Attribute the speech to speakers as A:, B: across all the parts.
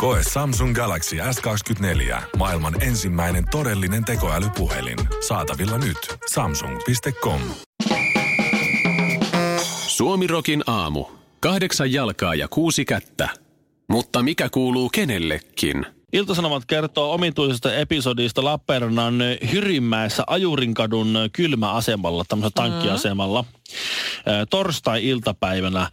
A: Koe Samsung Galaxy S24. Maailman ensimmäinen todellinen tekoälypuhelin. Saatavilla nyt. Samsung.com.
B: Suomirokin aamu. Kahdeksan jalkaa ja kuusi kättä. Mutta mikä kuuluu kenellekin?
C: Iltasanomat kertoo omituisesta episodista Lappeenrannan Hyrinmäessä Ajurinkadun kylmäasemalla, tämmöisellä tankkiasemalla. Ää, Torstai-iltapäivänä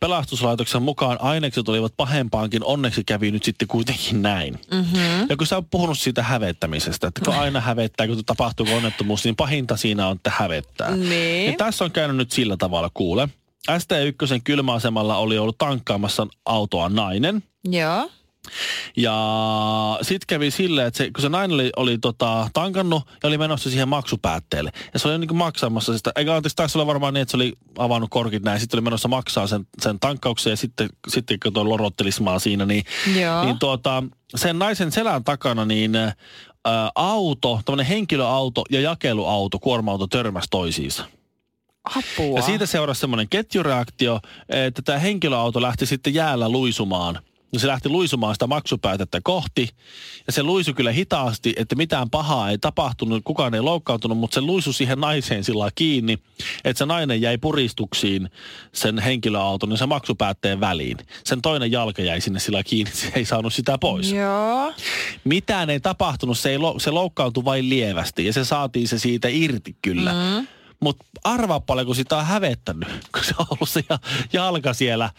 C: pelastuslaitoksen mukaan ainekset olivat pahempaankin, onneksi kävi nyt sitten kuitenkin näin. Mm-hmm. Ja kun sä oot puhunut siitä hävettämisestä, että kun aina hävettää, kun tapahtuu onnettomuus, niin pahinta siinä on, että hävettää.
D: Niin.
C: Ja tässä on käynyt nyt sillä tavalla, kuule. ST1 kylmäasemalla oli ollut tankkaamassa autoa nainen.
D: Joo.
C: Ja sitten kävi silleen, että se, kun se nainen oli, oli tota, tankannut ja oli menossa siihen maksupäätteelle. Ja se oli niin maksamassa sitä, eikä anteeksi, taisi olla varmaan niin, että se oli avannut korkit näin. Sitten oli menossa maksaa sen, sen tankkauksen ja sitten, sitten kun tuo lorottelismaa siinä, niin,
D: Joo.
C: niin tuota, sen naisen selän takana niin ä, auto, tämmöinen henkilöauto ja jakeluauto, kuorma-auto törmäsi toisiinsa.
D: Apua.
C: Ja siitä seurasi semmoinen ketjureaktio, että tämä henkilöauto lähti sitten jäällä luisumaan. Ja se lähti luisumaan sitä maksupäätettä kohti. Ja se luisu kyllä hitaasti, että mitään pahaa ei tapahtunut, kukaan ei loukkaantunut, mutta se luisu siihen naiseen sillä kiinni, että se nainen jäi puristuksiin sen henkilöauton ja se maksupäätteen väliin. Sen toinen jalka jäi sinne sillä kiinni, se ei saanut sitä pois.
D: Joo.
C: Mitään ei tapahtunut, se, ei, lo- se loukkaantui vain lievästi ja se saatiin se siitä irti kyllä. Mm. Mutta arvaa paljon, kun sitä on hävettänyt, kun se on ollut se ja- jalka siellä.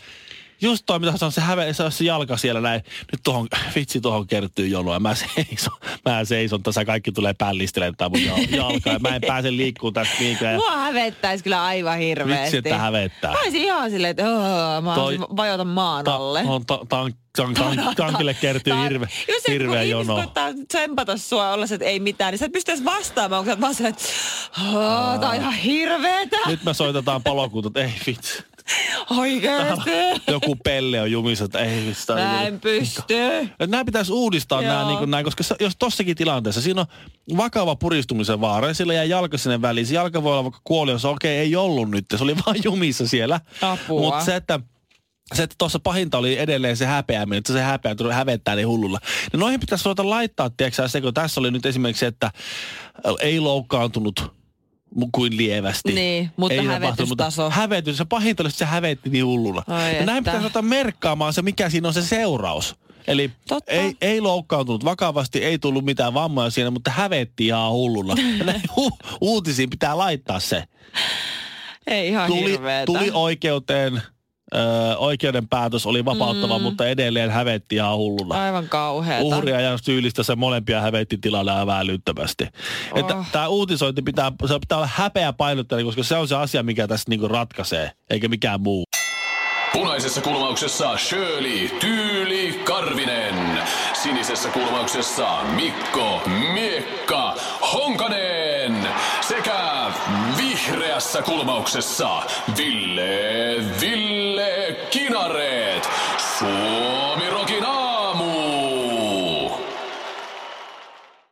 C: Just toi, mitä sanon, se, häve, se, se jalka siellä näin. Nyt tuohon, vitsi tuohon kertyy jonoa. Mä seison, mä seison tässä, kaikki tulee pällistelemään tää mun jal- jalkaa. Mä en pääse liikkumaan tästä mihinkään.
D: Mua hävettäisi kyllä aivan hirveästi.
C: Vitsi, että hävettää.
D: Mä olisin ihan silleen, että oh, mä
C: Toi-
D: vajotan maan
C: Ta,
D: alle.
C: on, ta, tank, tank, tank, tankille kertyy hirve,
D: se,
C: hirveä jono.
D: koittaa tsempata sua olla se, että ei mitään, niin sä et pysty edes vastaamaan, kun sä oot vaan että oh, tää on ihan hirveetä.
C: Nyt me soitetaan palokuuta, että ei vitsi.
D: Oikeesti.
C: Joku pelle on jumissa, että ei on
D: Mä en pysty.
C: Nämä pitäisi uudistaa nämä niin kuin näin, koska jos tossakin tilanteessa siinä on vakava puristumisen vaara ja sillä jää jalka sinne väliin. Se jalka voi olla vaikka kuoliossa, okei ei ollut nyt, se oli vaan jumissa siellä.
D: Apua.
C: Mutta se, että se, että tuossa pahinta oli edelleen se häpeäminen, että se häpeä tuli hävettää niin hullulla. Ja noihin pitäisi ruveta laittaa, tiedätkö se, kun tässä oli nyt esimerkiksi että ei loukkaantunut kuin lievästi.
D: Niin, mutta
C: Ei tapahtunut, mutta
D: hävetystaso.
C: Hävetys. Se pahinta oli, että se hävetti niin hullulla.
D: Ai
C: ja näin pitäisi ottaa merkkaamaan se, mikä siinä on se seuraus. Eli
D: Totta.
C: ei, ei loukkaantunut vakavasti, ei tullut mitään vammoja siinä, mutta hävetti ihan hulluna. Ja näin hu- uutisiin pitää laittaa se.
D: Ei ihan
C: Tuli,
D: hirveetä.
C: tuli oikeuteen, ö, oikeuden päätös oli vapauttava, mm. mutta edelleen hävetti ihan hulluna.
D: Aivan kauheeta.
C: Uhria ja syyllistä se molempia hävetti tilalle aivan älyttömästi. Oh. Että tämä uutisointi pitää, se pitää olla häpeä painotteinen, koska se on se asia, mikä tässä niinku ratkaisee, eikä mikään muu.
B: Punaisessa kulmauksessa Shirley Tyyli Karvinen. Sinisessä kulmauksessa Mikko Miekka Honkanen. Vihreässä kulmauksessa Ville Ville Kinareet. Suomi Rokin aamu.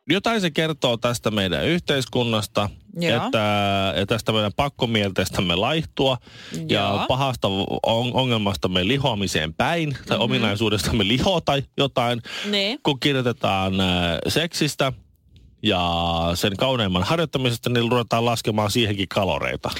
C: Jotain se kertoo tästä meidän yhteiskunnasta,
D: Joo.
C: että ja tästä meidän pakkomielteistämme laihtua ja
D: Joo.
C: pahasta on, ongelmastamme lihoamiseen päin tai mm-hmm. ominaisuudestamme lihota jotain,
D: Niin.
C: kun kirjoitetaan äh, seksistä ja sen kauneimman harjoittamisesta, niin ruvetaan laskemaan siihenkin kaloreita.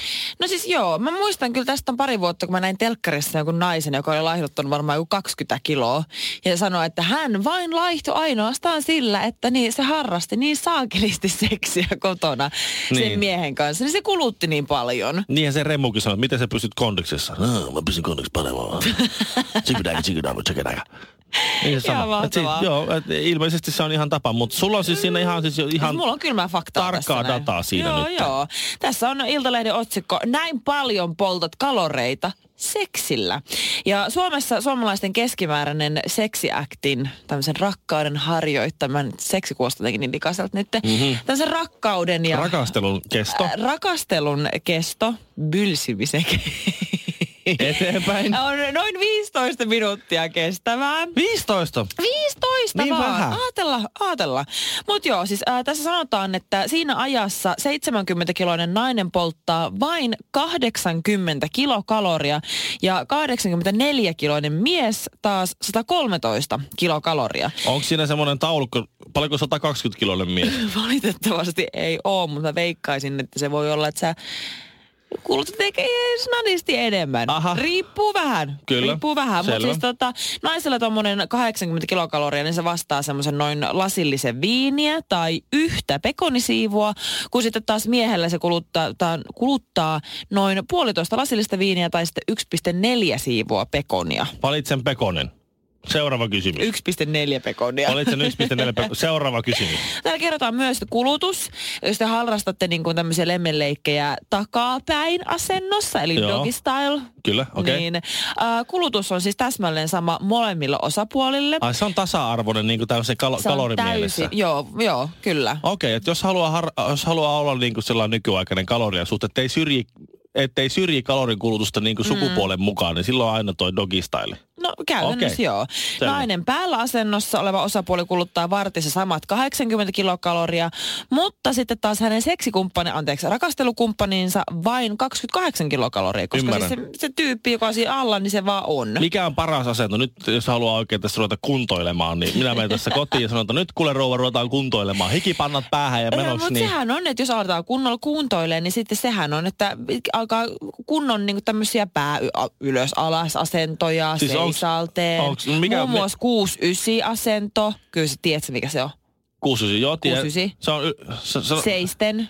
D: No siis joo, mä muistan kyllä tästä on pari vuotta, kun mä näin telkkarissa jonkun naisen, joka oli laihduttanut varmaan joku 20 kiloa. Ja sanoi, että hän vain laihtui ainoastaan sillä, että niin, se harrasti niin saakelisti seksiä kotona sen
C: Niin.
D: miehen kanssa. Niin se kulutti niin paljon.
C: Niinhän se Remukin sanoi, että miten sä pysyt kondiksessa? No, mä pysyn kondiksessa paremmin. Tsikidäkä, tsikidäkä, tsikidäkä. Niin se
D: Ihan
C: sama. Et si-
D: mahtavaa.
C: joo, et ilmeisesti se on ihan tapa, mutta sulla on siis siinä ihan, siis ihan
D: Siis mulla on kylmää faktaa
C: tarkkaa
D: tässä näin.
C: dataa siinä
D: joo,
C: nyt.
D: Joo, Tässä on Iltalehden otsikko, näin paljon poltat kaloreita seksillä. Ja Suomessa suomalaisten keskimääräinen seksiaktin, tämmöisen rakkauden harjoittaman, seksi kuulostaa jotenkin niin likaiselta nyt, mm-hmm. tämmöisen rakkauden ja
C: rakastelun kesto.
D: äh, rakastelun kesto, bylsimisen
C: Eteenpäin.
D: on noin 15 minuuttia kestävää.
C: 15.
D: 15
C: Niin
D: vaan.
C: vähän.
D: Aatella, aatella. Mutta joo, siis ää, tässä sanotaan, että siinä ajassa 70-kiloinen nainen polttaa vain 80 kilokaloria ja 84-kiloinen mies taas 113 kilokaloria.
C: Onko siinä semmoinen taulukko, paljonko 120 kiloinen mies?
D: Valitettavasti ei ole, mutta mä veikkaisin, että se voi olla, että sä kuulut tekee snadisti enemmän.
C: Aha.
D: Riippuu vähän.
C: Kyllä.
D: Riippuu vähän. Mutta siis tota, naisella tuommoinen 80 kilokaloria, niin se vastaa semmoisen noin lasillisen viiniä tai yhtä pekonisiivua, kun sitten taas miehellä se kuluttaa, ta, kuluttaa noin puolitoista lasillista viiniä tai sitten 1,4 siivua pekonia.
C: Valitsen Pekonen. Seuraava kysymys.
D: 1,4 pekonia.
C: Valitsen 1,4 Pekonen. Seuraava kysymys.
D: Täällä kerrotaan myös että kulutus, jos te harrastatte niin kuin tämmöisiä lemmenleikkejä takapäin asennossa, eli
C: Joo.
D: doggy style.
C: Kyllä, okei.
D: Niin, äh, kulutus on siis täsmälleen sama molemmille osapuolille.
C: Ai se on tasa-arvoinen niin kuin tämmöisen kal-
D: Se
C: kalorimielessä.
D: täysin, joo, joo, kyllä.
C: Okei, että jos haluaa, har- jos haluaa olla niin kuin sellainen nykyaikainen kalorian suhte, ettei syrji, ettei syrji kalorin kulutusta niin kuin sukupuolen mukaan, niin silloin on aina toi doggy style.
D: No käytännössä
C: Okei.
D: joo.
C: Selvä.
D: Nainen päällä asennossa oleva osapuoli kuluttaa vartissa samat 80 kilokaloria, mutta sitten taas hänen seksikumppani, anteeksi, rakastelukumppaninsa vain 28 kilokaloria, koska siis
C: Ymmärrän.
D: se, se tyyppi, joka on siinä alla, niin se vaan on.
C: Mikä on paras asento? Nyt jos haluaa oikein tässä ruveta kuntoilemaan, niin minä menen tässä kotiin ja sanon, että nyt kuule rouva ruvetaan kuntoilemaan. Hikipannat päähän ja menoksi.
D: Mutta
C: Niin.
D: sehän on, että jos aletaan kunnolla kuntoilemaan, niin sitten sehän on, että alkaa kunnon niin tämmöisiä pää ylös alas asentoja,
C: Siis
D: siis
C: onks-
D: seisalteen.
C: onks- mikä-
D: Muun muassa 6-9 asento. Kyllä sä tiedät, mikä se on.
C: 69, joo, tiedän.
D: 69.
C: Se on, se, se,
D: Seisten.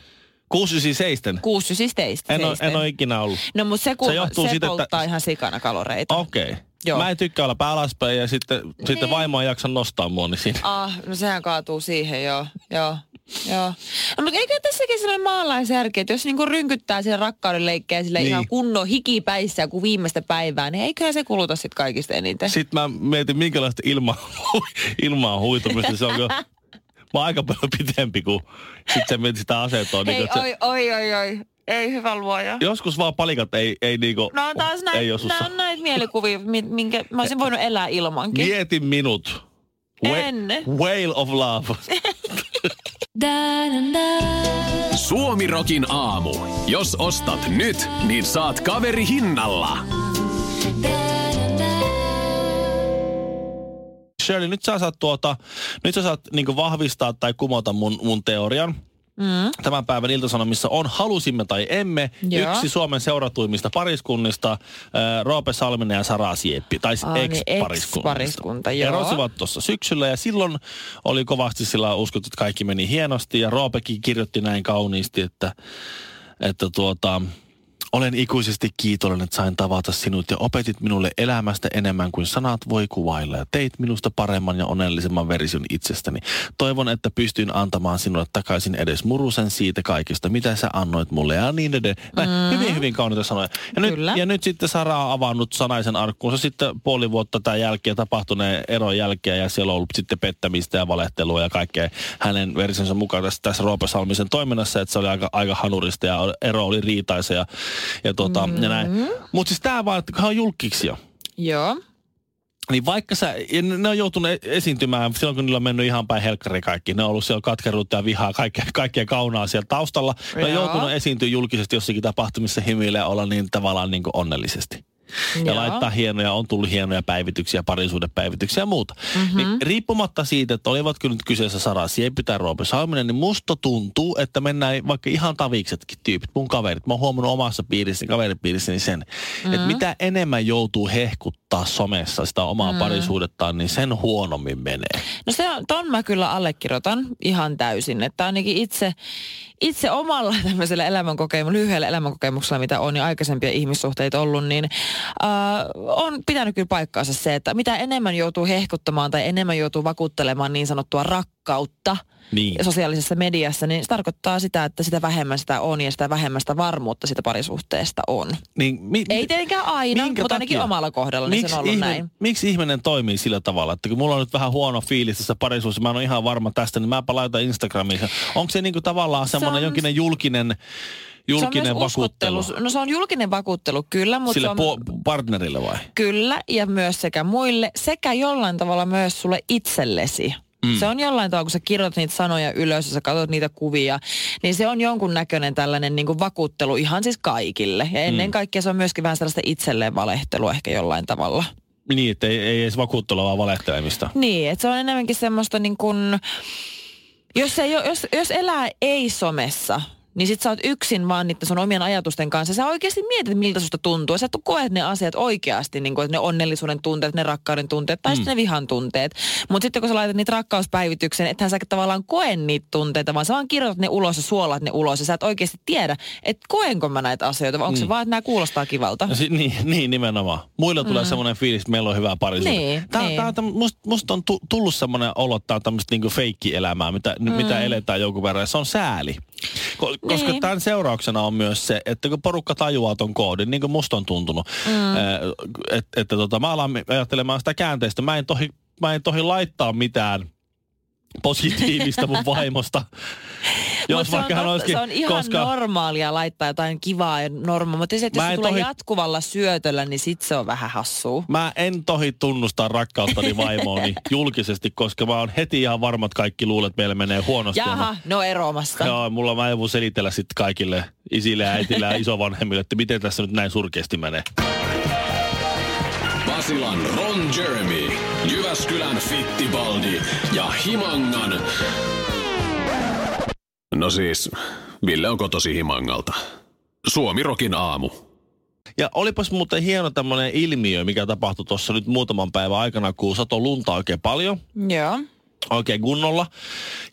C: 69 seisten.
D: 6-9 teistä.
C: En ole,
D: seisten.
C: en ole ikinä ollut.
D: No mutta se, kun,
C: Se johtuu
D: se
C: siitä, että-
D: polttaa ihan sikana kaloreita.
C: Okei. Okay.
D: Joo.
C: Mä en tykkää olla pää alaspäin ja sitten, niin. sitten vaimo ei jaksa nostaa mua, niin siinä.
D: Ah, no sehän kaatuu siihen, joo. Joo. Joo. No, mutta eikö tässäkin sellainen maalaisjärki, että jos niinku rynkyttää siellä rakkauden leikkejä sille
C: Niin.
D: ihan kunnon hikipäissä kuin viimeistä päivää, niin eiköhän se kuluta sitten kaikista eniten.
C: Sitten mä mietin, minkälaista ilmaa, ilmaa huitumista se on. kun Mä oon aika paljon pitempi kuin sit sä mietit sitä asentoa. Niin
D: Hei,
C: että se,
D: oi, oi, oi, oi. Ei hyvä luoja.
C: joskus vaan palikat ei, ei niinku,
D: No on taas näitä,
C: ei
D: nää on näitä mielikuvia, mi- minkä mä olisin voinut elää ilmankin.
C: Mieti minut.
D: En.
C: Whale of love.
B: Suomirokin aamu. Jos ostat nyt, niin saat kaveri hinnalla.
C: Shirley, nyt sä saat, tuota, nyt sä saat niin vahvistaa tai kumota mun, mun teorian. Mm. Tämän päivän iltasanomissa on Halusimme tai emme,
D: Joo.
C: yksi Suomen seuratuimmista pariskunnista, äh, Roope Salminen ja Sara Sieppi, tai
D: niin,
C: ex-pariskunnista.
D: ex-pariskunta, joo.
C: Erosivat tuossa syksyllä ja silloin oli kovasti sillä uskottu, että kaikki meni hienosti ja Roopekin kirjoitti näin kauniisti, että, että tuota, olen ikuisesti kiitollinen, että sain tavata sinut ja opetit minulle elämästä enemmän kuin sanat voi kuvailla ja teit minusta paremman ja onnellisemman version itsestäni. Toivon, että pystyin antamaan sinulle takaisin edes murusen siitä kaikesta, mitä sä annoit mulle ja niin edelleen. Näin, mm. Hyvin, hyvin kauniita sanoja. Ja nyt, ja nyt sitten Sara on avannut sanaisen arkkuunsa sitten puoli vuotta tämän jälkeen tapahtuneen eron jälkeen ja siellä on ollut sitten pettämistä ja valehtelua ja kaikkea hänen versionsa mukaan tässä, tässä Roope Salmisen toiminnassa, että se oli aika, aika hanurista ja ero oli riitaisa ja, ja, tota, mm-hmm. ja näin. Mutta siis tämä vaan, että on julkiksi jo.
D: Joo.
C: Niin vaikka sä, ja ne on joutunut e- esiintymään silloin, kun niillä on mennyt ihan päin helkkari kaikki. Ne on ollut siellä katkeruutta ja vihaa, kaikkea, kaikkea kaunaa siellä taustalla. Ne on
D: Joo.
C: joutunut esiintyä julkisesti jossakin tapahtumissa hymyillä ja olla niin tavallaan niin kuin onnellisesti. Ja
D: Joo.
C: laittaa hienoja, on tullut hienoja päivityksiä, parisuuden päivityksiä ja muuta. Mm-hmm. Niin riippumatta siitä, että olivatko nyt kyseessä Sara Sieppi tai Roope Salminen, niin musta tuntuu, että mennään vaikka ihan taviksetkin tyypit, mun kaverit. Mä oon huomannut omassa piirissäni, kaveripiirissäni sen, mm-hmm. että mitä enemmän joutuu hehkuttaa somessa sitä omaa mm. parisuudettaan, niin sen huonommin menee.
D: No se on, ton mä kyllä allekirjoitan ihan täysin, että ainakin itse, itse omalla tämmöisellä elämänkokemuksella, lyhyellä elämänkokemuksella, mitä on jo aikaisempia ihmissuhteita ollut, niin äh, on pitänyt kyllä paikkaansa se, että mitä enemmän joutuu hehkuttamaan tai enemmän joutuu vakuuttelemaan niin sanottua rakkautta – niin. sosiaalisessa mediassa, niin se tarkoittaa sitä, että sitä vähemmän sitä on ja sitä vähemmän sitä varmuutta sitä parisuhteesta on.
C: Niin, mi,
D: Ei tietenkään aina, mutta takia? ainakin omalla kohdalla niin se on ollut
C: ihme,
D: näin.
C: Miksi ihminen toimii sillä tavalla, että kun mulla on nyt vähän huono fiilis tässä parisuudessa, mä en ole ihan varma tästä, niin mäpä laitan Instagramiin. Onko se niinku tavallaan semmoinen on... jonkinlainen julkinen julkinen se on vakuuttelu.
D: No se on julkinen vakuuttelu, kyllä. Mutta
C: Sille
D: on,
C: po- partnerille vai?
D: Kyllä, ja myös sekä muille, sekä jollain tavalla myös sulle itsellesi. Mm. Se on jollain tavalla, kun sä kirjoitat niitä sanoja ylös ja sä katsot niitä kuvia, niin se on jonkun näköinen tällainen niin kuin vakuuttelu ihan siis kaikille. Ja ennen mm. kaikkea se on myöskin vähän sellaista itselleen valehtelua ehkä jollain tavalla.
C: Niin, että ei, ei edes vakuuttelua, vaan valehtelemista.
D: Niin, että se on enemmänkin semmoista niin kuin, jos, ei, jos, jos elää ei-somessa, niin sit sä oot yksin vaan niiden sun omien ajatusten kanssa. Sä oikeasti mietit, miltä susta tuntuu. Sä koet ne asiat oikeasti, niin kuin, että ne onnellisuuden tunteet, ne rakkauden tunteet tai mm. sitten ne vihan tunteet. Mutta sitten kun sä laitat niitä rakkauspäivitykseen, ethän sä tavallaan koe niitä tunteita, vaan sä vaan kirjoitat ne ulos ja suolaat ne ulos. Ja sä et oikeasti tiedä, että koenko mä näitä asioita, vai onko mm. se vaan, että nämä kuulostaa kivalta.
C: si- niin, niin, nimenomaan. Muilla tulee mm. semmoinen fiilis, että meillä on hyvä parisuhde.
D: Niin, tää, niin.
C: Tää, tää, musta, musta on tullut semmoinen olo, että tämä on tämmöistä niinku feikki-elämää, mitä, mm. mitä eletään jonkun verran. Ja se on sääli. Koska niin. tämän seurauksena on myös se, että kun porukka tajuaa ton koodin, niin kuin musta on tuntunut, mm. että, että tota, mä alan ajattelemaan sitä käänteistä. Mä en tohi, mä en tohi laittaa mitään positiivista mun vaimosta.
D: Jos vaikka hän olisikin, se on ihan koska... normaalia laittaa jotain kivaa ja normaalia, mutta se, että jos se tulee tohi... jatkuvalla syötöllä, niin sit se on vähän hassua.
C: Mä en tohi tunnustaa rakkauttani vaimooni julkisesti, koska mä oon heti ihan varma, että kaikki luulet, että meillä menee huonosti.
D: Jaha, no eroamasta.
C: Joo, mulla mä en voi selitellä sitten kaikille isille ja äitille ja isovanhemmille, että miten tässä nyt näin surkeasti menee.
B: Basilan Ron Jeremy, Jyväskylän Fittibaldi ja Himangan No siis, Ville on kotosi Himangalta. Suomirokin aamu.
C: Ja olipas muuten hieno tämmöinen ilmiö, mikä tapahtui tuossa nyt muutaman päivän aikana, kun sato lunta oikein paljon.
D: Joo
C: oikein kunnolla.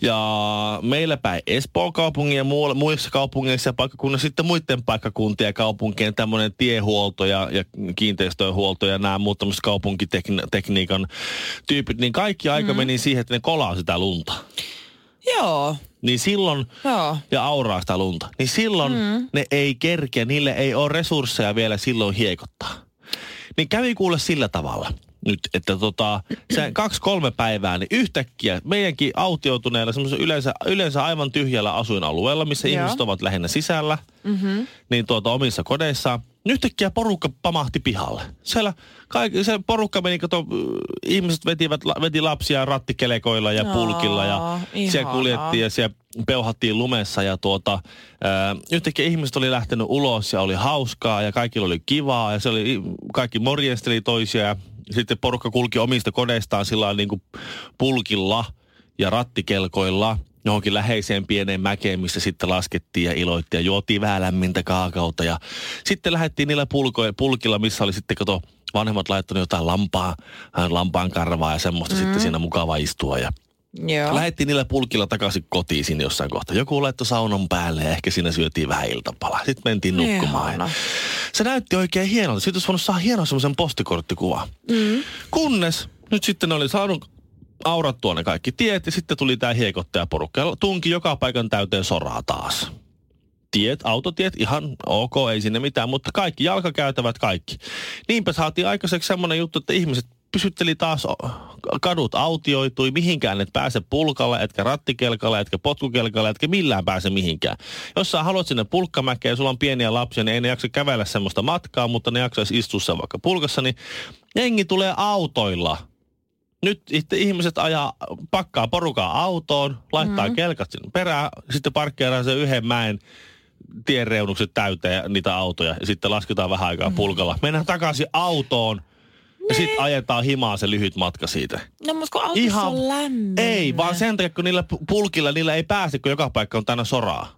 C: Ja meillä päin Espoon kaupungin ja muissa kaupungeissa ja paikkakunnissa sitten muiden paikkakuntien ja kaupunkien tämmöinen tiehuolto ja, ja kiinteistöhuolto ja nämä muut tämmöiset kaupunkitekniikan tyypit, niin kaikki aika mm. meni siihen, että ne kolaa sitä lunta.
D: Joo.
C: Niin silloin, Joo. ja auraa sitä lunta, niin silloin mm. ne ei kerkeä, niille ei ole resursseja vielä silloin hiekottaa. Niin kävi kuule sillä tavalla nyt, että tota, se kaksi-kolme päivää, niin yhtäkkiä meidänkin autioituneella, yleensä, yleensä aivan tyhjällä asuinalueella, missä Joo. ihmiset ovat lähinnä sisällä, mm-hmm. niin tuota omissa kodeissaan, yhtäkkiä porukka pamahti pihalle. Siellä kaikki, se porukka meni, kato, ihmiset vetivät, veti lapsia rattikelekoilla ja pulkilla ja ihanaa. siellä kuljettiin ja siellä peuhattiin lumessa ja tuota, ää, yhtäkkiä ihmiset oli lähtenyt ulos ja oli hauskaa ja kaikilla oli kivaa ja se oli, kaikki morjesteli toisia ja sitten porukka kulki omista kodeistaan sillä niin kuin pulkilla ja rattikelkoilla johonkin läheiseen pieneen mäkeen, missä sitten laskettiin ja iloittiin ja juotiin vähän lämmintä kaakautta. Ja sitten lähdettiin niillä pulko- pulkilla, missä oli sitten kato vanhemmat laittanut jotain lampaa, äh, lampaan karvaa ja semmoista mm. sitten siinä mukava istua. Ja Joo. Lähettiin niillä pulkilla takaisin kotiin sinne jossain kohtaa. Joku laittoi saunan päälle ja ehkä siinä syötiin vähän iltapalaa. Sitten mentiin nukkumaan. Ihana. Se näytti oikein hienolta. Sitten olisi voinut saada hienon semmoisen postikorttikuvan. Mm. Kunnes nyt sitten ne oli saanut aurattua ne kaikki tiet ja sitten tuli tämä hiekottajaporukka. Ja tunki joka paikan täyteen soraa taas. Tiet, autotiet, ihan ok, ei sinne mitään, mutta kaikki jalkakäytävät, kaikki. Niinpä saatiin aikaiseksi semmoinen juttu, että ihmiset pysytteli taas, kadut autioitui, mihinkään et pääse pulkalla, etkä rattikelkalla, etkä potkukelkalla, etkä millään pääse mihinkään. Jos sä haluat sinne pulkkamäkeen ja sulla on pieniä lapsia, niin ei ne jaksa kävellä semmoista matkaa, mutta ne jaksaisi istua vaikka pulkassa, niin jengi tulee autoilla. Nyt itse ihmiset ajaa, pakkaa porukaa autoon, laittaa mm. kelkat sinne perään, sitten parkkeeraa sen yhden mäen tienreunukset täyteen niitä autoja ja sitten lasketaan vähän aikaa mm. pulkalla. Mennään takaisin autoon ja sitten ajetaan himaa se lyhyt matka siitä.
D: No mutta kun autossa Ihan, on lämmin.
C: Ei, vaan sen takia kun niillä pulkilla niillä ei pääse, kun joka paikka on tänä soraa.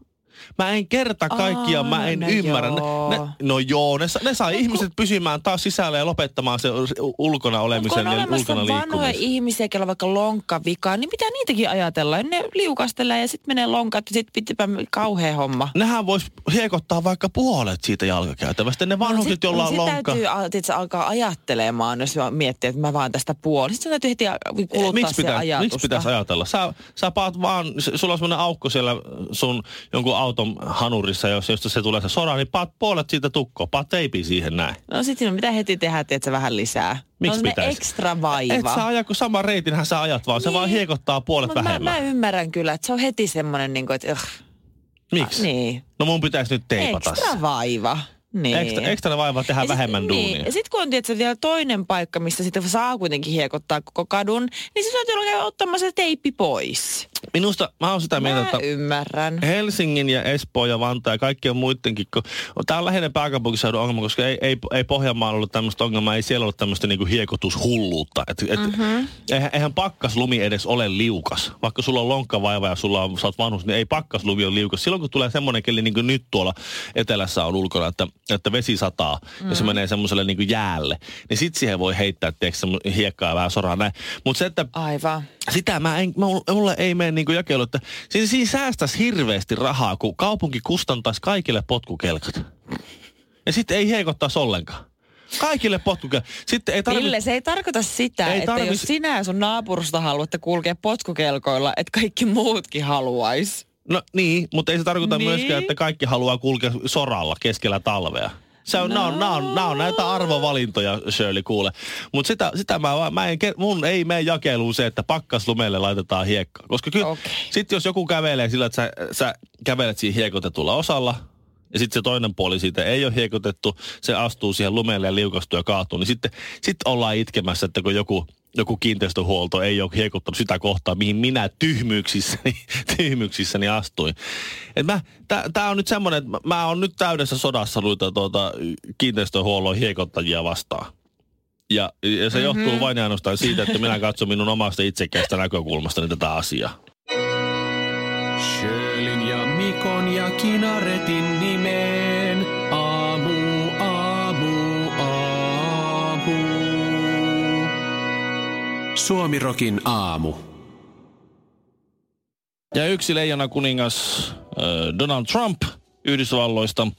C: Mä en kerta kaikkiaan,
D: Aa,
C: mä en
D: no
C: ymmärrä.
D: Joo.
C: ne, no joo, ne, ne saa ihmiset pysymään taas sisällä ja lopettamaan se ulkona olemisen ja ulkona
D: vanhoja
C: liikkumisen.
D: ihmisiä, joilla on vaikka lonkka vikaa, niin mitä niitäkin ajatellaan? Ne liukastelee ja sitten menee lonkat ja sitten pitipä kauhea homma.
C: Nehän vois hiekottaa vaikka puolet siitä jalkakäytävästä. Ne vanhukset,
D: sit,
C: joilla on
D: sit
C: lonkka.
D: täytyy tiedätkö, alkaa ajattelemaan, jos miettii, että mä vaan tästä puolen. Sitten täytyy heti kuluttaa
C: Miksi
D: se
C: pitäisi,
D: ajatusta.
C: miksi pitäisi ajatella? Sä, sä paat vaan, sulla on semmoinen aukko siellä sun jonkun auton hanurissa, jos, josta se tulee se sora, niin paat puolet siitä tukkoa, paat teipi siihen näin.
D: No sitten siinä pitää heti tehdä, että se vähän lisää.
C: Miksi
D: no, se
C: pitäisi?
D: ekstra vaiva.
C: Et sä aja, kun sama reitinhän sä ajat vaan, se
D: Niin.
C: vaan hiekottaa puolet
D: Mut mä,
C: vähemmän.
D: mä, ymmärrän kyllä, että se on heti semmoinen, niin kuin, että uh,
C: Miksi?
D: niin.
C: No mun pitäisi nyt teipata se.
D: Ekstra vaiva. Niin.
C: Ekstra, ekstra vaiva tehdä
D: Ja sit-
C: vähemmän
D: niin.
C: duunia.
D: Ja sitten kun on tietysti vielä toinen paikka, missä sitten saa kuitenkin hiekottaa koko kadun, niin se täytyy olla ottamaan se teippi pois.
C: Minusta, mä oon sitä mieltä,
D: Mä
C: että
D: ymmärrän.
C: Helsingin ja Espoo ja Vantaa ja kaikkien muidenkin, kun tämä on lähinnä pääkaupunkiseudun ongelma, koska ei, ei, ei Pohjanmaalla ollut tämmöistä ongelmaa, ei siellä ollut tämmöistä niinku hiekotushulluutta. Et, et, mm-hmm. eihän, eihän pakkaslumi edes ole liukas. Vaikka sulla on lonkkavaiva ja sulla on, sä oot vanhus, niin ei pakkaslumi ole liukas. Silloin kun tulee semmoinen keli, niin kuin nyt tuolla etelässä on ulkona, että, että vesi sataa mm. ja se menee semmoiselle niin jäälle, niin sit siihen voi heittää tiedätkö, semmo- hiekkaa ja vähän soraa näin. Mutta se, että
D: Aivan.
C: sitä mä en, mulle ei mene niinku jakelu, että siinä, siinä säästäisi hirveästi rahaa, kun kaupunki kustantaisi kaikille potkukelkat. Ja sitten ei heikottaisi ollenkaan. Kaikille potkukelkat. Sitten ei tarvitse...
D: Ville, se ei tarkoita sitä,
C: Ei
D: että
C: tarvi-
D: jos sinä ja sun naapurusta haluatte kulkea potkukelkoilla, että kaikki muutkin haluais.
C: No niin, mutta ei se tarkoita
D: Niin.
C: myöskään, että kaikki haluaa kulkea soralla keskellä talvea. Se on, no. nämä, on, nämä, on, näitä arvovalintoja, Shirley, kuule. Mutta sitä, sitä mä, mä en, mun ei mene jakeluun se, että pakkaslumelle laitetaan hiekkaa. Koska kyllä,
D: Okei.
C: sitten jos joku kävelee sillä, että sä, sä kävelet siinä hiekotetulla osalla, ja sitten se toinen puoli siitä ei ole hiekotettu, se astuu siihen lumelle ja liukastuu ja kaatuu, niin sitten sit ollaan itkemässä, että kun joku, joku kiinteistöhuolto ei ole hiekottanut sitä kohtaa, mihin minä tyhmyyksissäni, tyhmyyksissäni astuin. Et mä, tää, tää on nyt semmoinen, että mä, mä oon nyt täydessä sodassa noita tuota, kiinteistöhuollon hiekottajia vastaan. Ja, ja se mm-hmm. johtuu vain ja ainoastaan siitä, että minä katson minun omasta itsekästä näkökulmastani tätä asiaa.
B: Sjölin ja Mikon ja Kinaretin nimeen. Suomirokin aamu.
C: Ja yksi leijona kuningas äh, Donald Trump Yhdysvalloista äh,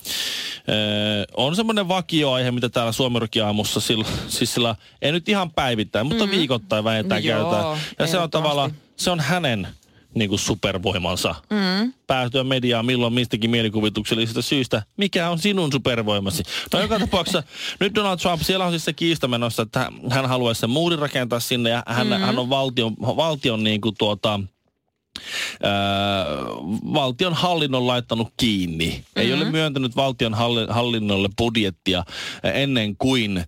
C: on semmoinen vakioaihe, mitä täällä Suomirokiaamussa sillä, siis sillä, ei nyt ihan päivittäin, mutta mm. viikoittain vähintään
D: No joo,
C: käytetään. Ja se on tavallaan, se on hänen niin kuin supervoimansa. Mm. Päätyä mediaan milloin mistäkin mielikuvituksellisesta syystä. Mikä on sinun supervoimasi? No joka tapauksessa nyt Donald Trump, siellä on siis se kiista menossa, että hän haluaisi sen muurin rakentaa sinne ja hän, mm. hän on valtion, valtion niin kuin tuota, Öö, valtion hallinnon laittanut kiinni. Mm-hmm. Ei ole myöntänyt valtion halli- hallinnolle budjettia ennen kuin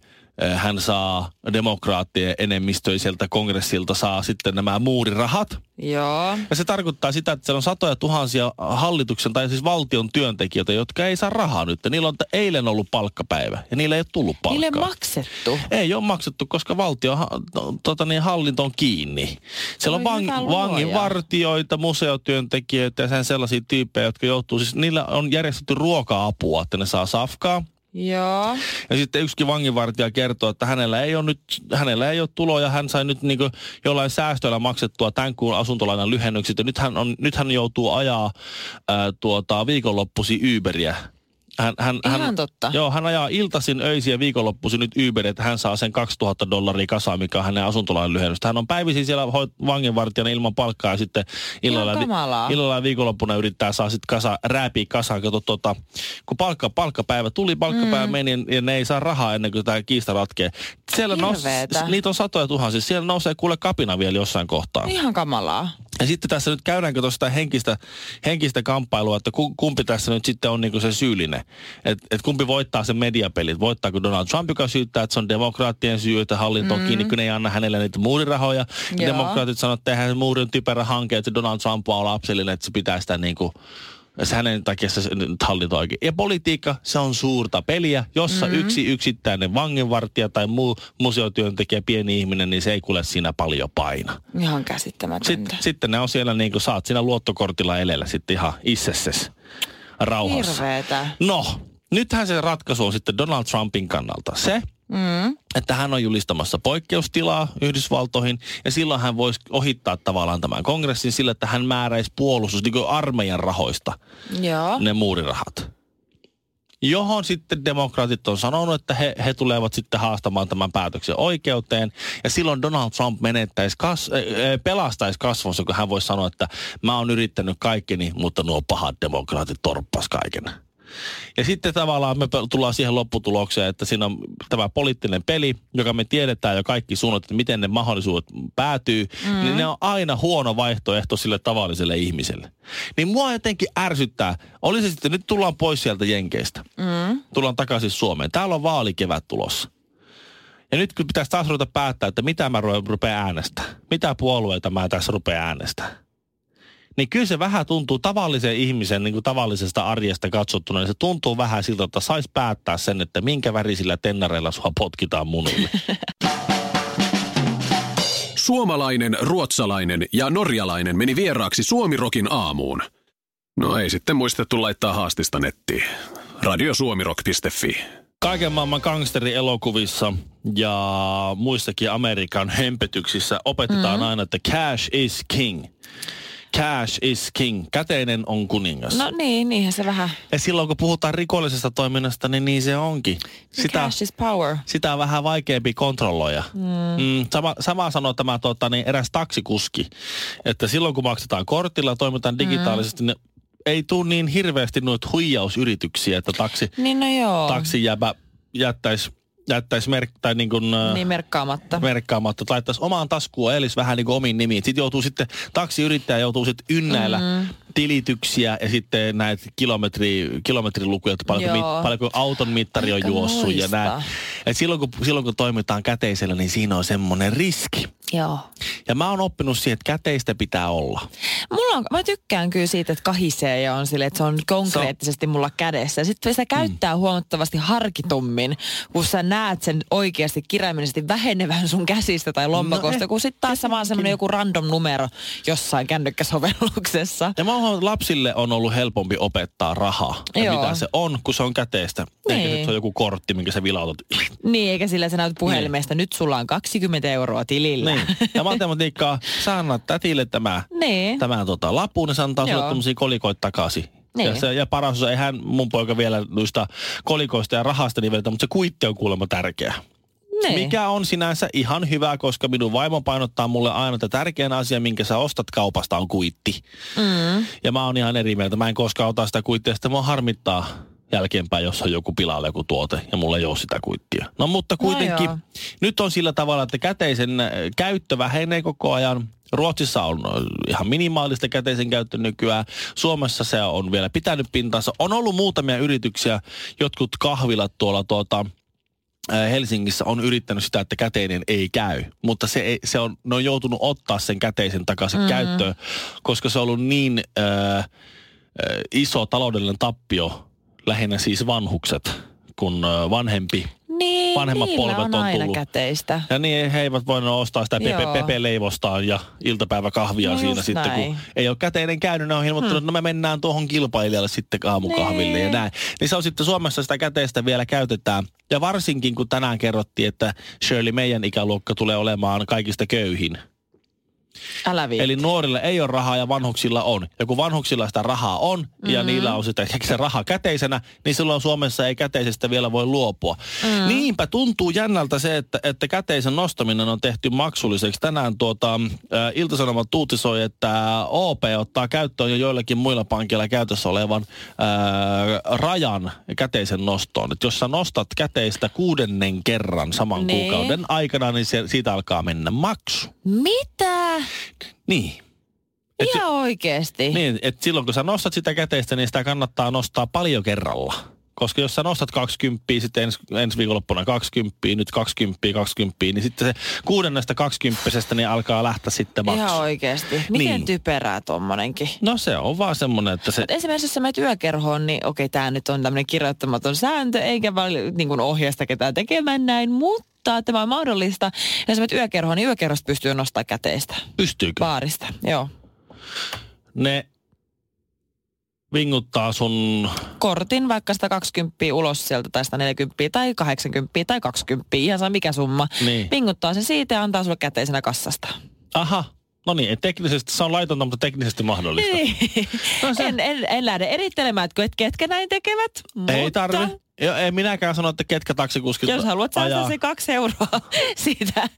C: hän saa demokraattien enemmistöiseltä kongressilta saa sitten nämä muurirahat.
D: Joo.
C: Ja se tarkoittaa sitä, että siellä on satoja tuhansia hallituksen tai siis valtion työntekijöitä, jotka ei saa rahaa nyt. Niillä on eilen ollut palkkapäivä ja niillä ei ole tullut palkkaa.
D: Niille maksettu.
C: Ei ole maksettu, koska valtio, ha- to- tota niin, hallinto on kiinni. Siellä on
D: Voi
C: vang, vanginvartioita, museotyöntekijöitä ja sen sellaisia tyyppejä, jotka joutuu, siis niillä on järjestetty ruoka-apua, että ne saa safkaa.
D: Joo.
C: Ja sitten yksikin vanginvartija kertoo, että hänellä ei ole nyt, hänellä ei ole tuloja, hän sai nyt niin jollain säästöillä maksettua tämän kuun asuntolainan lyhennykset, ja nyt hän, on, nyt hän joutuu ajaa ää, tuota, viikonloppusi Uberia. Hän, hän,
D: Ihan
C: hän,
D: totta.
C: Joo, hän ajaa iltaisin, öisin ja viikonloppuisin nyt Uberia, että hän saa sen 2000 dollaria kasaan, mikä on hänen asuntolainan lyhennystä. Hän on päivisin siellä hoit- vanginvartijana ilman palkkaa ja sitten illalla,
D: kamalaa.
C: illalla ja viikonloppuna yrittää saa sitten kasa, rääpiä kasaan. Kato, tota, kun palkka, palkkapäivä tuli, palkkapäivä mm. meni ja ne ei saa rahaa ennen kuin tämä kiista ratkee. Siellä nous, niitä on satoja tuhansia. Siellä nousee kuule kapina vielä jossain kohtaa.
D: Ihan kamalaa.
C: Ja sitten tässä nyt käydäänkö tuosta henkistä, henkistä kamppailua, että ku- kumpi tässä nyt sitten on niinku se syyllinen. Että et kumpi voittaa sen mediapelit. Voittaako Donald Trump, joka syyttää, että se on demokraattien syy, että hallinto on mm. kiinni, kun ne ei anna hänelle niitä muurirahoja.
D: Joo.
C: Demokraatit sanoo, että eihän se muuri on typerä hanke, että Donald Trump on lapsellinen, että se pitää sitä niinku se hänen takia se hallinto oikein. Ja politiikka, se on suurta peliä, jossa mm-hmm. yksi yksittäinen vanginvartija tai muu museotyöntekijä, pieni ihminen, niin se ei kuule siinä paljon paina.
D: Ihan käsittämätöntä.
C: Sitten, sitten ne on siellä niin kuin saat siinä luottokortilla elellä sitten ihan itsesses. rauhassa.
D: Hirveetä.
C: No, nythän se ratkaisu on sitten Donald Trumpin kannalta se,
D: Mm.
C: että hän on julistamassa poikkeustilaa Yhdysvaltoihin, ja silloin hän voisi ohittaa tavallaan tämän kongressin sillä, että hän määräisi puolustus niin armeijan rahoista
D: Joo.
C: ne muurirahat. Johon sitten demokraatit on sanonut, että he, he tulevat sitten haastamaan tämän päätöksen oikeuteen. Ja silloin Donald Trump menettäisi kas, äh, pelastaisi kasvonsa, kun hän voisi sanoa, että mä oon yrittänyt kaikkeni, mutta nuo pahat demokraatit torppas kaiken. Ja sitten tavallaan me tullaan siihen lopputulokseen, että siinä on tämä poliittinen peli, joka me tiedetään jo kaikki suunnat, että miten ne mahdollisuudet päätyy, mm. niin ne on aina huono vaihtoehto sille tavalliselle ihmiselle. Niin mua jotenkin ärsyttää, oli se sitten, nyt tullaan pois sieltä Jenkeistä, mm. tullaan takaisin Suomeen. Täällä on vaalikevät tulossa. Ja nyt kun pitäisi taas ruveta päättää, että mitä mä rupean äänestää, mitä puolueita mä tässä rupean äänestää niin kyllä se vähän tuntuu tavallisen ihmisen niin kuin tavallisesta arjesta katsottuna, niin se tuntuu vähän siltä, että saisi päättää sen, että minkä värisillä tennareilla sua potkitaan munille.
B: Suomalainen, ruotsalainen ja norjalainen meni vieraaksi Suomirokin aamuun. No ei sitten muistettu laittaa haastista nettiin. Radiosuomirok.fi.
C: Kaiken maailman gangsterielokuvissa ja muissakin Amerikan hempetyksissä opetetaan mm. aina, että cash is king. Cash is king. Käteinen on kuningas.
D: No niin, niinhän se vähän.
C: Ja silloin kun puhutaan rikollisesta toiminnasta, niin niin se onkin.
D: Sitä, Cash is power.
C: Sitä on vähän vaikeampi kontrolloida. Mm. Mm, sama, sama sanoi tämä tota, niin eräs taksikuski, että silloin kun maksetaan kortilla ja toimitaan digitaalisesti, mm. niin ei tule niin hirveästi noita huijausyrityksiä, että taksi,
D: niin no joo.
C: taksi jäbä jättäisi jättäisi merk, tai niin, kuin,
D: niin merkkaamatta.
C: merkkaamatta, laittaisi omaan taskuun elis vähän niin kuin omiin nimiin. Sitten joutuu sitten, taksiyrittäjä joutuu sitten ynnäillä mm-hmm. tilityksiä ja sitten näitä kilometri, kilometrilukuja, että paljonko, mit, paljonko auton mittari on juossut ja näin. Et silloin, kun, silloin kun toimitaan käteisellä, niin siinä on semmoinen riski.
D: Joo.
C: Ja mä oon oppinut siihen, että käteistä pitää olla.
D: Mulla on, mä tykkään kyllä siitä, että kahisee ja on sille, että se on konkreettisesti mulla kädessä. Sitten se käyttää mm. huomattavasti harkitummin, kun sä näet sen oikeasti kirjaimellisesti vähenevän sun käsistä tai lompakosta, no, kun sitten taas sama semmoinen joku random numero jossain kännykkäsovelluksessa.
C: Ja mä oon lapsille on ollut helpompi opettaa rahaa. Ja Joo. mitä se on, kun se on käteistä. Niin. Eikä se on joku kortti, minkä sä vilautat.
D: Niin, eikä sillä sä näytät puhelimesta. Niin. Nyt sulla on 20 euroa tilillä.
C: Niin. Ja matematiikkaa, sä annat tätille tämä,
D: niin.
C: tämä tota, lapun, niin se antaa sulle tämmöisiä kolikoita takaisin. Niin. Ja, se, ja paras on, eihän mun poika vielä noista kolikoista ja rahasta niveltä, mutta se kuitti on kuulemma tärkeä. Niin. Mikä on sinänsä ihan hyvä, koska minun vaimo painottaa mulle aina, että tärkein asia, minkä sä ostat kaupasta, on kuitti. Mm. Ja mä oon ihan eri mieltä. Mä en koskaan ota sitä kuittia, sitä mua harmittaa jälkeenpäin, jos on joku pilalla joku tuote ja mulla ei ole sitä kuittia. No mutta kuitenkin, no nyt on sillä tavalla, että käteisen äh, käyttö vähenee koko ajan. Ruotsissa on äh, ihan minimaalista käteisen käyttö nykyään. Suomessa se on vielä pitänyt pintansa. On ollut muutamia yrityksiä, jotkut kahvilat tuolla tuota, äh, Helsingissä on yrittänyt sitä, että käteinen ei käy, mutta se, ei, se on, ne on joutunut ottaa sen käteisen takaisin mm-hmm. käyttöön, koska se on ollut niin äh, iso taloudellinen tappio lähinnä siis vanhukset, kun vanhempi
D: niin,
C: vanhemmat polvet
D: on,
C: on
D: tullut. käteistä.
C: Ja niin, he eivät voineet ostaa sitä pepe, pepe-leivostaan ja iltapäiväkahvia no siinä sitten, näin. kun ei ole käteinen käynyt, ne on ilmoittanut, hmm. että no me mennään tuohon kilpailijalle sitten aamukahville niin. ja näin. Niin se on sitten Suomessa sitä käteistä vielä käytetään. Ja varsinkin kun tänään kerrottiin, että Shirley meidän ikäluokka tulee olemaan kaikista köyhin
D: Älä
C: Eli nuorille ei ole rahaa ja vanhuksilla on. Ja kun vanhuksilla sitä rahaa on mm-hmm. ja niillä on sitä se raha käteisenä, niin silloin Suomessa ei käteisestä vielä voi luopua. Mm. Niinpä tuntuu jännältä se, että, että käteisen nostaminen on tehty maksulliseksi. Tänään tuota, ä, Ilta-Sanomat uutisoi, että OP ottaa käyttöön jo joillakin muilla pankilla käytössä olevan ä, rajan käteisen nostoon. Että jos sä nostat käteistä kuudennen kerran saman niin. kuukauden aikana, niin se, siitä alkaa mennä maksu.
D: Mitä?
C: Niin.
D: Et, Ihan oikeesti.
C: Niin, että silloin kun sä nostat sitä käteistä, niin sitä kannattaa nostaa paljon kerralla. Koska jos sä nostat 20, sitten ens, ensi viikonloppuna 20, nyt 20, 20, niin sitten se kuudennesta 20 niin alkaa lähteä sitten maksu.
D: Ihan oikeasti. Miten niin. typerää tommonenkin?
C: No se on vaan semmoinen, että se...
D: Mut esimerkiksi jos sä menet yökerhoon, niin okei, tämä nyt on tämmöinen kirjoittamaton sääntö, eikä vaan niin kuin ohjeesta ketään tekemään näin, mutta tämä on mahdollista. Ja jos menet yökerhoon, niin yökerhosta pystyy nostamaan käteistä.
C: Pystyykö?
D: Baarista, joo.
C: Ne vinguttaa sun...
D: Kortin vaikka 120 ulos sieltä tai 140 tai 80 tai 20, ihan saa mikä summa.
C: Niin.
D: Vinguttaa se siitä ja antaa sulle käteisenä kassasta.
C: Aha, no niin, teknisesti se on laitonta, mutta teknisesti mahdollista.
D: Niin.
C: No se-
D: en, en, en lähde erittelemään, että ket- ketkä näin tekevät.
C: Ei
D: mutta
C: tarvi. Jo, ei minäkään sano, että ketkä taksikuskit
D: Jos haluat säästää
C: ajaa.
D: se kaksi euroa siitä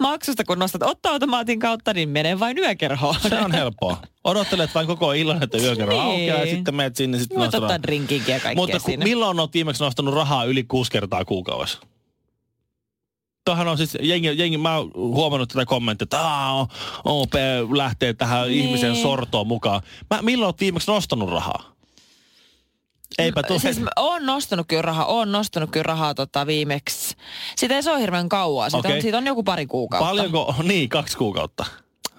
D: maksusta, kun nostat ottoautomaatin kautta, niin mene vain yökerhoon.
C: Se on helppoa. Odottelet vain koko illan, että yökerro
D: Niin.
C: aukeaa ja sitten menet sinne. Sitten
D: Voit
C: nostat
D: ottaa drinkinkin ja kaikkea
C: Mutta
D: siinä.
C: milloin olet viimeksi nostanut rahaa yli kuusi kertaa kuukaudessa? Tuohan on siis, jengi, jengi, mä oon huomannut tätä kommenttia, että OP lähtee tähän
D: Niin.
C: ihmisen sortoon mukaan. Mä, milloin olet viimeksi nostanut rahaa? Eipä tule.
D: Siis mä oon nostanut kyllä rahaa, oon nostanut kyllä rahaa tota viimeksi. Sitä ei se ole hirveän kauaa, siitä,
C: Okei.
D: on, siitä on joku pari kuukautta.
C: Paljonko, niin kaksi kuukautta.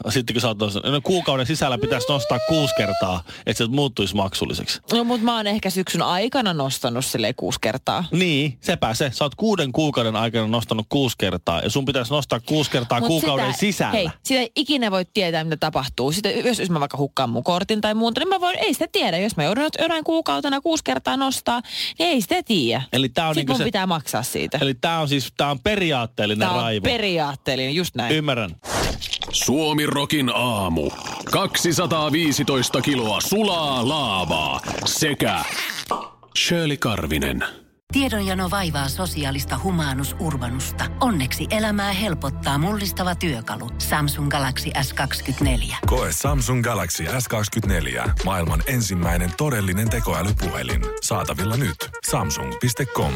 C: Sitten kun sä oot nostanut- no, kuukauden sisällä pitäisi nostaa kuusi kertaa, että se muuttuisi maksulliseksi.
D: No mut mä oon ehkä syksyn aikana nostanut sille kuusi kertaa.
C: Niin, sepä se. Sä oot kuuden kuukauden aikana nostanut kuusi kertaa ja sun pitäisi nostaa kuusi kertaa
D: Mut
C: kuukauden
D: sitä,
C: sisällä.
D: Hei, sitä ei ikinä voi tietää, mitä tapahtuu. Sitten jos, jos mä vaikka hukkaan mun kortin tai muuta, niin mä voin, ei sitä tiedä. Jos mä joudun jonain kuukautena kuusi kertaa nostaa, niin ei sitä tiedä.
C: Eli tää on
D: Sitten
C: niinku
D: mun
C: se,
D: pitää maksaa siitä.
C: eli tää on siis, tää on periaatteellinen
D: Tämä on
C: raivo.
D: periaatteellinen, just näin.
C: Ymmärrän.
B: Suomi Rokin aamu. 215 kiloa sulaa laavaa sekä Shirley Karvinen.
E: Tiedonjano vaivaa sosiaalista humanus urbanusta. Onneksi elämää helpottaa mullistava työkalu. Samsung Galaxy S24.
A: Koe Samsung Galaxy S24. Maailman ensimmäinen todellinen tekoälypuhelin. Saatavilla nyt. Samsung.com.